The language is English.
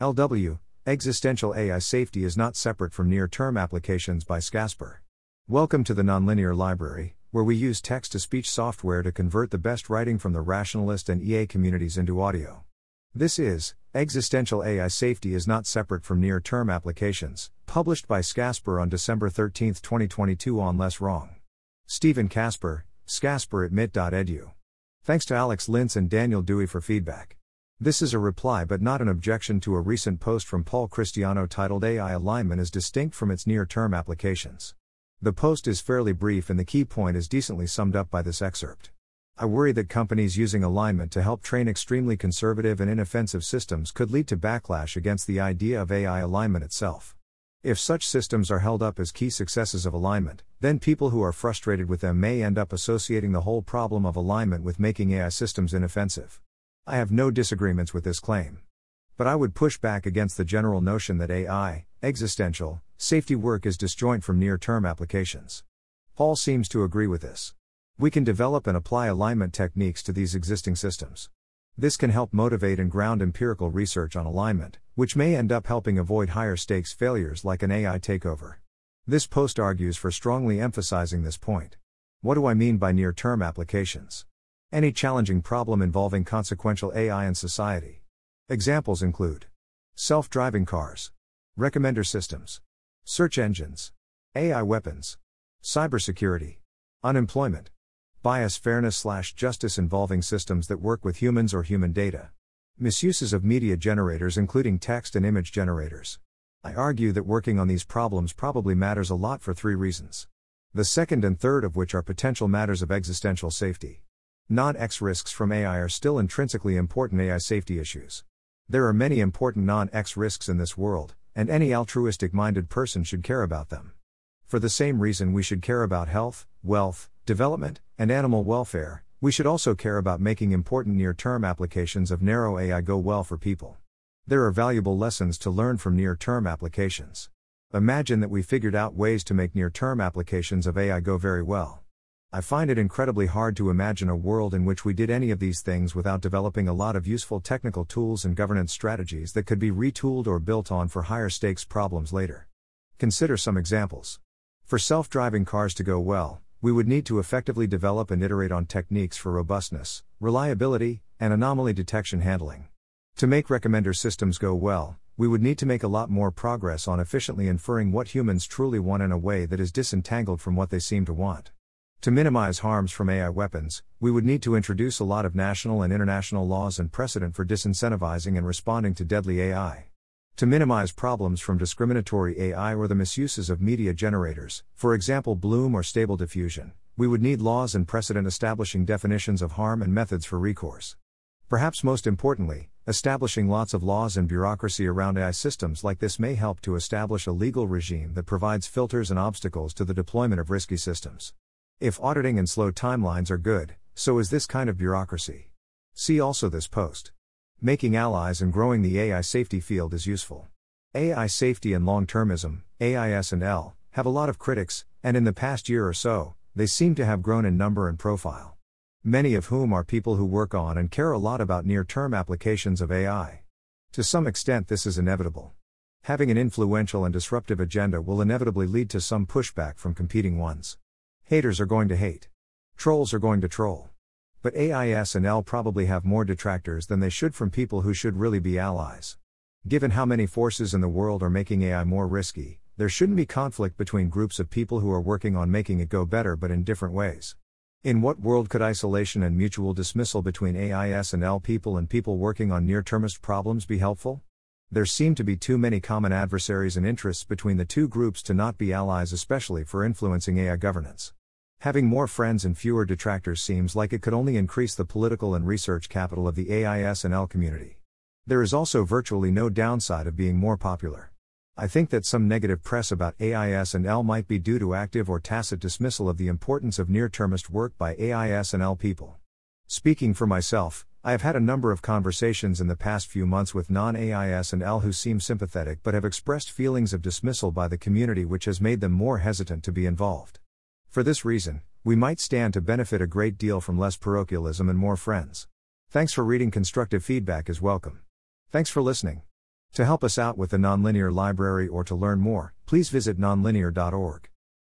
LW Existential AI safety is not separate from near term applications by Scasper. Welcome to the Nonlinear Library, where we use text to speech software to convert the best writing from the rationalist and EA communities into audio. This is Existential AI Safety is Not Separate from Near Term Applications, published by Scasper on December 13, 2022 on Less Wrong. Stephen Casper, Scasper at MIT.edu. Thanks to Alex Lintz and Daniel Dewey for feedback. This is a reply but not an objection to a recent post from Paul Christiano titled AI Alignment is distinct from its near term applications. The post is fairly brief and the key point is decently summed up by this excerpt. I worry that companies using alignment to help train extremely conservative and inoffensive systems could lead to backlash against the idea of AI alignment itself. If such systems are held up as key successes of alignment, then people who are frustrated with them may end up associating the whole problem of alignment with making AI systems inoffensive. I have no disagreements with this claim. But I would push back against the general notion that AI, existential, safety work is disjoint from near term applications. Paul seems to agree with this. We can develop and apply alignment techniques to these existing systems. This can help motivate and ground empirical research on alignment, which may end up helping avoid higher stakes failures like an AI takeover. This post argues for strongly emphasizing this point. What do I mean by near term applications? Any challenging problem involving consequential AI in society. Examples include self driving cars, recommender systems, search engines, AI weapons, cybersecurity, unemployment, bias fairness slash justice involving systems that work with humans or human data, misuses of media generators including text and image generators. I argue that working on these problems probably matters a lot for three reasons. The second and third of which are potential matters of existential safety. Non X risks from AI are still intrinsically important AI safety issues. There are many important non X risks in this world, and any altruistic minded person should care about them. For the same reason we should care about health, wealth, development, and animal welfare, we should also care about making important near term applications of narrow AI go well for people. There are valuable lessons to learn from near term applications. Imagine that we figured out ways to make near term applications of AI go very well. I find it incredibly hard to imagine a world in which we did any of these things without developing a lot of useful technical tools and governance strategies that could be retooled or built on for higher stakes problems later. Consider some examples. For self driving cars to go well, we would need to effectively develop and iterate on techniques for robustness, reliability, and anomaly detection handling. To make recommender systems go well, we would need to make a lot more progress on efficiently inferring what humans truly want in a way that is disentangled from what they seem to want. To minimize harms from AI weapons, we would need to introduce a lot of national and international laws and precedent for disincentivizing and responding to deadly AI. To minimize problems from discriminatory AI or the misuses of media generators, for example bloom or stable diffusion, we would need laws and precedent establishing definitions of harm and methods for recourse. Perhaps most importantly, establishing lots of laws and bureaucracy around AI systems like this may help to establish a legal regime that provides filters and obstacles to the deployment of risky systems. If auditing and slow timelines are good, so is this kind of bureaucracy. See also this post. Making allies and growing the AI safety field is useful. AI safety and long termism, AIS and L, have a lot of critics, and in the past year or so, they seem to have grown in number and profile. Many of whom are people who work on and care a lot about near term applications of AI. To some extent, this is inevitable. Having an influential and disruptive agenda will inevitably lead to some pushback from competing ones. Haters are going to hate. Trolls are going to troll. But AIS and L probably have more detractors than they should from people who should really be allies. Given how many forces in the world are making AI more risky, there shouldn't be conflict between groups of people who are working on making it go better but in different ways. In what world could isolation and mutual dismissal between AIS and L people and people working on near termist problems be helpful? There seem to be too many common adversaries and interests between the two groups to not be allies, especially for influencing AI governance. Having more friends and fewer detractors seems like it could only increase the political and research capital of the AIS and L community. There is also virtually no downside of being more popular. I think that some negative press about AIS and L might be due to active or tacit dismissal of the importance of near termist work by AIS and L people. Speaking for myself, I have had a number of conversations in the past few months with non AIS and L who seem sympathetic but have expressed feelings of dismissal by the community which has made them more hesitant to be involved. For this reason, we might stand to benefit a great deal from less parochialism and more friends. Thanks for reading, constructive feedback is welcome. Thanks for listening. To help us out with the Nonlinear Library or to learn more, please visit nonlinear.org.